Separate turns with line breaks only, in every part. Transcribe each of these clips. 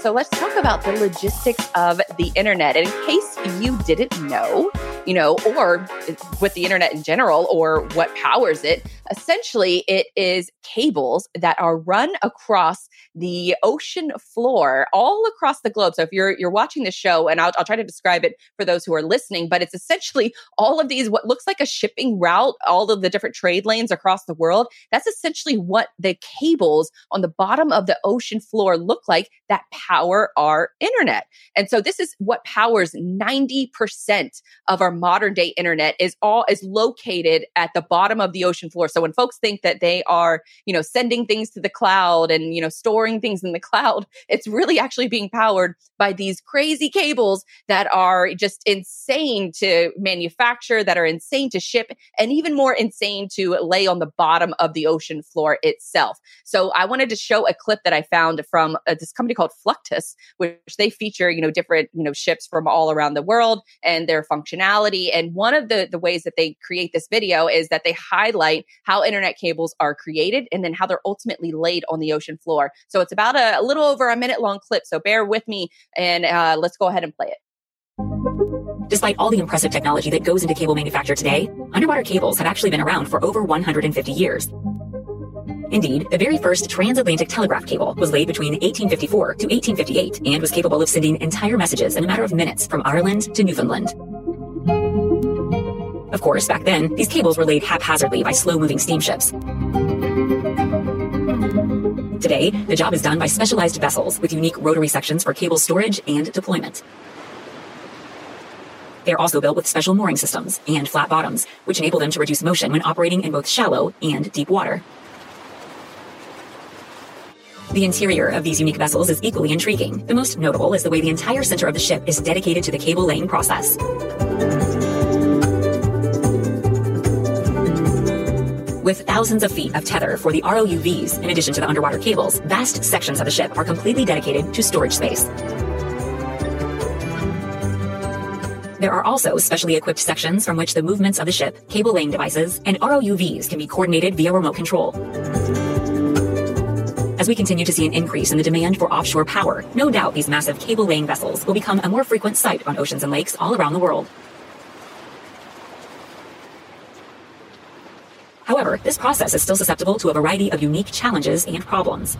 So let's talk about the logistics of the internet. And in case you didn't know, you know, or with the internet in general, or what powers it, essentially it is cables that are run across the ocean floor all across the globe. So if you're you're watching the show, and I'll, I'll try to describe it for those who are listening, but it's essentially all of these what looks like a shipping route, all of the different trade lanes across the world. That's essentially what the cables on the bottom of the ocean floor look like that power our internet. And so this is what powers 90% of our modern day internet is all is located at the bottom of the ocean floor. So when folks think that they are, you know, sending things to the cloud and, you know, storing things in the cloud, it's really actually being powered by these crazy cables that are just insane to manufacture, that are insane to ship, and even more insane to lay on the bottom of the ocean floor itself. So I wanted to show a clip that I found from uh, this company called Fluctus, which they feature, you know, different, you know, ships from all around the world and their functionality. And one of the, the ways that they create this video is that they highlight how internet cables are created and then how they're ultimately laid on the ocean floor. So it's about a, a little over a minute long clip. So bear with me and uh, let's go ahead and play it.
Despite all the impressive technology that goes into cable manufacture today, underwater cables have actually been around for over 150 years. Indeed, the very first transatlantic telegraph cable was laid between 1854 to 1858 and was capable of sending entire messages in a matter of minutes from Ireland to Newfoundland. Of course, back then, these cables were laid haphazardly by slow-moving steamships. Today, the job is done by specialized vessels with unique rotary sections for cable storage and deployment. They are also built with special mooring systems and flat bottoms, which enable them to reduce motion when operating in both shallow and deep water. The interior of these unique vessels is equally intriguing. The most notable is the way the entire center of the ship is dedicated to the cable laying process. With thousands of feet of tether for the ROUVs, in addition to the underwater cables, vast sections of the ship are completely dedicated to storage space. There are also specially equipped sections from which the movements of the ship, cable laying devices, and ROUVs can be coordinated via remote control. As we continue to see an increase in the demand for offshore power, no doubt these massive cable laying vessels will become a more frequent sight on oceans and lakes all around the world. However, this process is still susceptible to a variety of unique challenges and problems.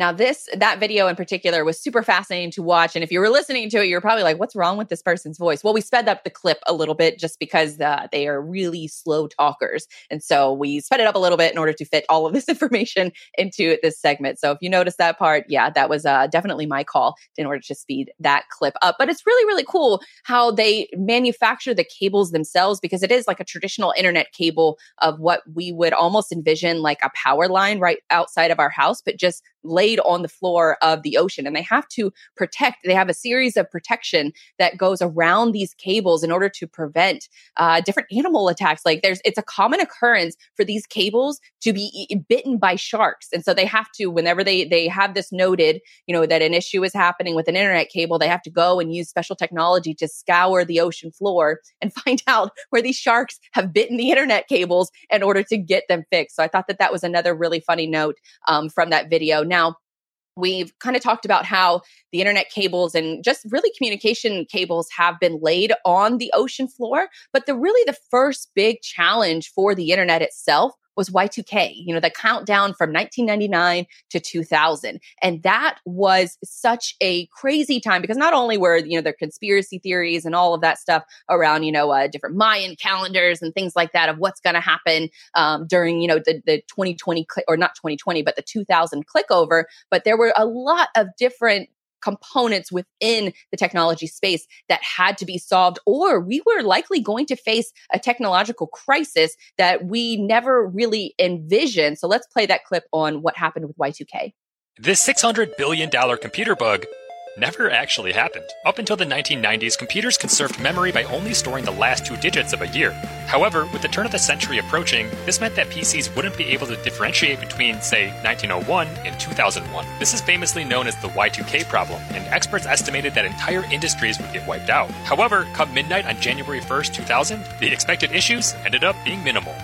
Now, this, that video in particular was super fascinating to watch. And if you were listening to it, you're probably like, what's wrong with this person's voice? Well, we sped up the clip a little bit just because uh, they are really slow talkers. And so we sped it up a little bit in order to fit all of this information into this segment. So if you notice that part, yeah, that was uh, definitely my call in order to speed that clip up. But it's really, really cool how they manufacture the cables themselves because it is like a traditional internet cable of what we would almost envision like a power line right outside of our house, but just laid on the floor of the ocean and they have to protect they have a series of protection that goes around these cables in order to prevent uh, different animal attacks. Like there's it's a common occurrence for these cables to be e- bitten by sharks and so they have to whenever they they have this noted you know that an issue is happening with an internet cable they have to go and use special technology to scour the ocean floor and find out where these sharks have bitten the internet cables in order to get them fixed. So i thought that that was another really funny note um, from that video now, we've kind of talked about how the internet cables and just really communication cables have been laid on the ocean floor but the really the first big challenge for the internet itself was Y2K, you know, the countdown from 1999 to 2000. And that was such a crazy time because not only were, you know, there conspiracy theories and all of that stuff around, you know, uh, different Mayan calendars and things like that of what's going to happen um, during, you know, the, the 2020 cl- or not 2020, but the 2000 click over. But there were a lot of different components within the technology space that had to be solved, or we were likely going to face a technological crisis that we never really envisioned. So let's play that clip on what happened with Y2K.
This $600 billion computer bug never actually happened. Up until the 1990s, computers conserved memory by only storing the last two digits of a year. However, with the turn of the century approaching, this meant that PCs wouldn't be able to differentiate between, say, 1901 and 2001. This is famously known as the Y2K problem, and experts estimated that entire industries would get wiped out. However, come midnight on January 1st, 2000, the expected issues ended up being minimal.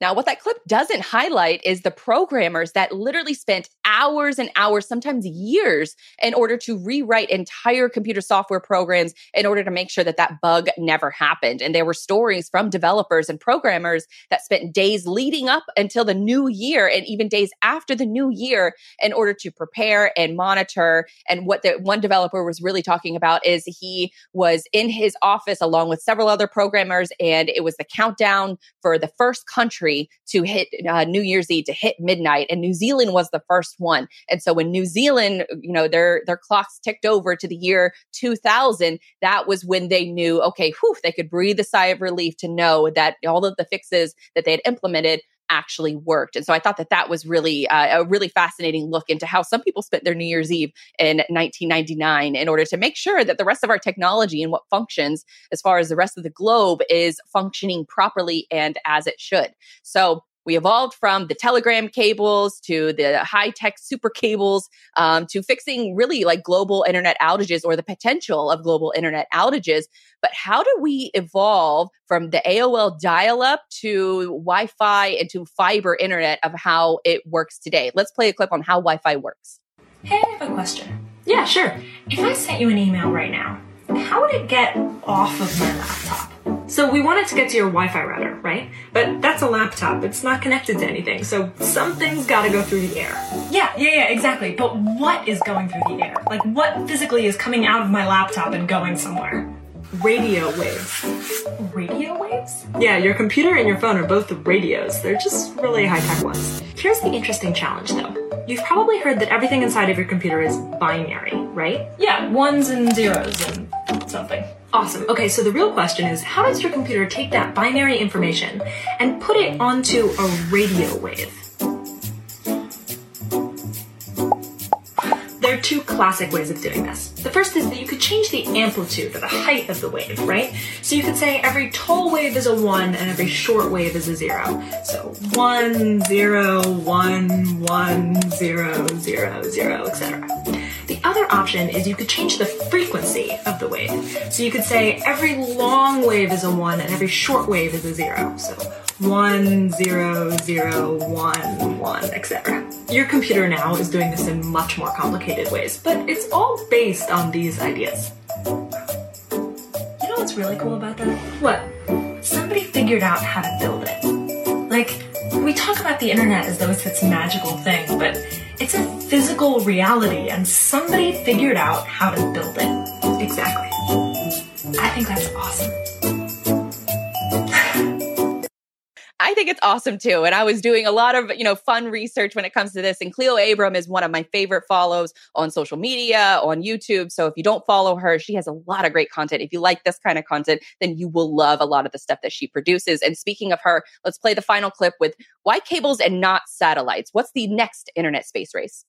Now, what that clip doesn't highlight is the programmers that literally spent hours and hours, sometimes years, in order to rewrite entire computer software programs in order to make sure that that bug never happened. And there were stories from developers and programmers that spent days leading up until the new year and even days after the new year in order to prepare and monitor. And what the one developer was really talking about is he was in his office along with several other programmers, and it was the countdown for the first country to hit uh, New Year's Eve to hit midnight, and New Zealand was the first one. And so when New Zealand, you know, their their clocks ticked over to the year 2000, that was when they knew, okay, whew, they could breathe a sigh of relief to know that all of the fixes that they had implemented actually worked. And so I thought that that was really uh, a really fascinating look into how some people spent their New Year's Eve in 1999 in order to make sure that the rest of our technology and what functions as far as the rest of the globe is functioning properly and as it should. So we evolved from the telegram cables to the high tech super cables um, to fixing really like global internet outages or the potential of global internet outages. But how do we evolve from the AOL dial up to Wi Fi and to fiber internet of how it works today? Let's play a clip on how Wi Fi works.
Hey, I have a question. Yeah, sure. If I sent you an email right now, how would it get off of my laptop? So we want it to get to your Wi-Fi router, right? But that's a laptop. It's not connected to anything. So something's got to go through the air. Yeah, yeah, yeah, exactly. But what is going through the air? Like what physically is coming out of my laptop and going somewhere? Radio waves. Radio waves? Yeah, your computer and your phone are both radios. They're just really high-tech ones. Here's the interesting challenge though. You've probably heard that everything inside of your computer is binary, right? Yeah, ones and zeros and something. Awesome. Okay, so the real question is how does your computer take that binary information and put it onto a radio wave? There are two classic ways of doing this. The first is that you could change the amplitude or the height of the wave, right? So you could say every tall wave is a one and every short wave is a zero. So one, zero, one, one, zero, zero, zero, etc. The other option is you could change the frequency of the wave. So you could say every long wave is a one and every short wave is a zero. So one, zero, zero, one, one, etc. Your computer now is doing this in much more complicated ways, but it's all based on these ideas. You know what's really cool about that? What? Somebody figured out how to build it. Like, we talk about the internet as though it's this magical thing, but it's a physical reality, and somebody figured out how to build it. Exactly. I think that's awesome.
I think it's awesome too. And I was doing a lot of, you know, fun research when it comes to this. And Cleo Abram is one of my favorite follows on social media, on YouTube. So if you don't follow her, she has a lot of great content. If you like this kind of content, then you will love a lot of the stuff that she produces. And speaking of her, let's play the final clip with why cables and not satellites? What's the next internet space race?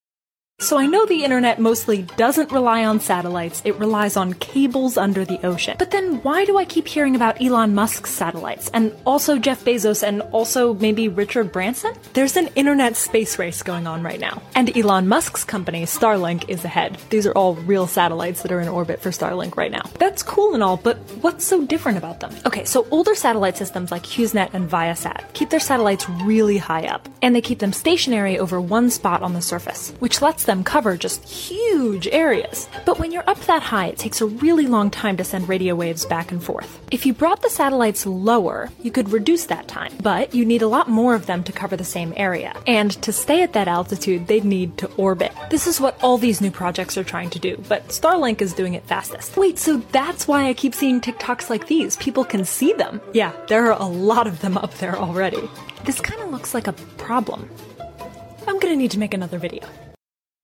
So I know the internet mostly doesn't rely on satellites, it relies on cables under the ocean. But then why do I keep hearing about Elon Musk's satellites and also Jeff Bezos and also maybe Richard Branson? There's an internet space race going on right now. And Elon Musk's company, Starlink, is ahead. These are all real satellites that are in orbit for Starlink right now. That's cool and all, but what's so different about them? Okay, so older satellite systems like HughesNet and Viasat keep their satellites really high up, and they keep them stationary over one spot on the surface, which lets them cover just huge areas. But when you're up that high, it takes a really long time to send radio waves back and forth. If you brought the satellites lower, you could reduce that time, but you need a lot more of them to cover the same area. And to stay at that altitude, they'd need to orbit. This is what all these new projects are trying to do, but Starlink is doing it fastest. Wait, so that's why I keep seeing TikToks like these. People can see them. Yeah, there are a lot of them up there already. This kind of looks like a problem. I'm gonna need to make another video.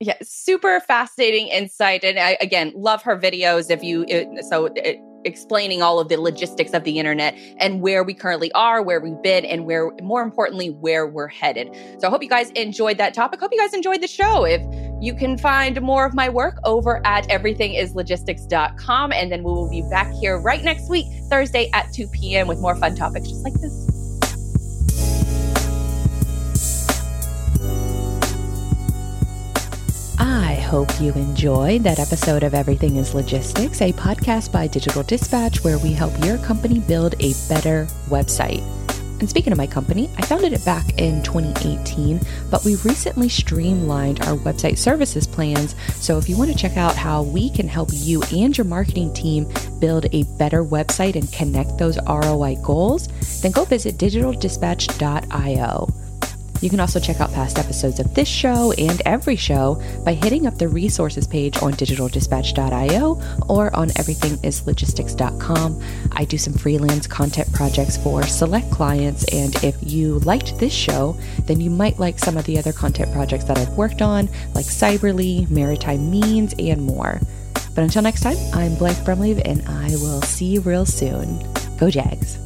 Yeah, super fascinating insight, and I again love her videos. If you it, so. It, explaining all of the logistics of the internet and where we currently are, where we've been, and where, more importantly, where we're headed. So I hope you guys enjoyed that topic. Hope you guys enjoyed the show. If you can find more of my work over at everythingislogistics.com, and then we will be back here right next week, Thursday at 2 p.m., with more fun topics just like this.
Hope you enjoyed that episode of Everything is Logistics, a podcast by Digital Dispatch where we help your company build a better website. And speaking of my company, I founded it back in 2018, but we recently streamlined our website services plans. So if you want to check out how we can help you and your marketing team build a better website and connect those ROI goals, then go visit digitaldispatch.io. You can also check out past episodes of this show and every show by hitting up the resources page on digitaldispatch.io or on everythingislogistics.com. I do some freelance content projects for select clients, and if you liked this show, then you might like some of the other content projects that I've worked on, like Cyberly, Maritime Means, and more. But until next time, I'm Blythe Brumleve, and I will see you real soon. Go Jags!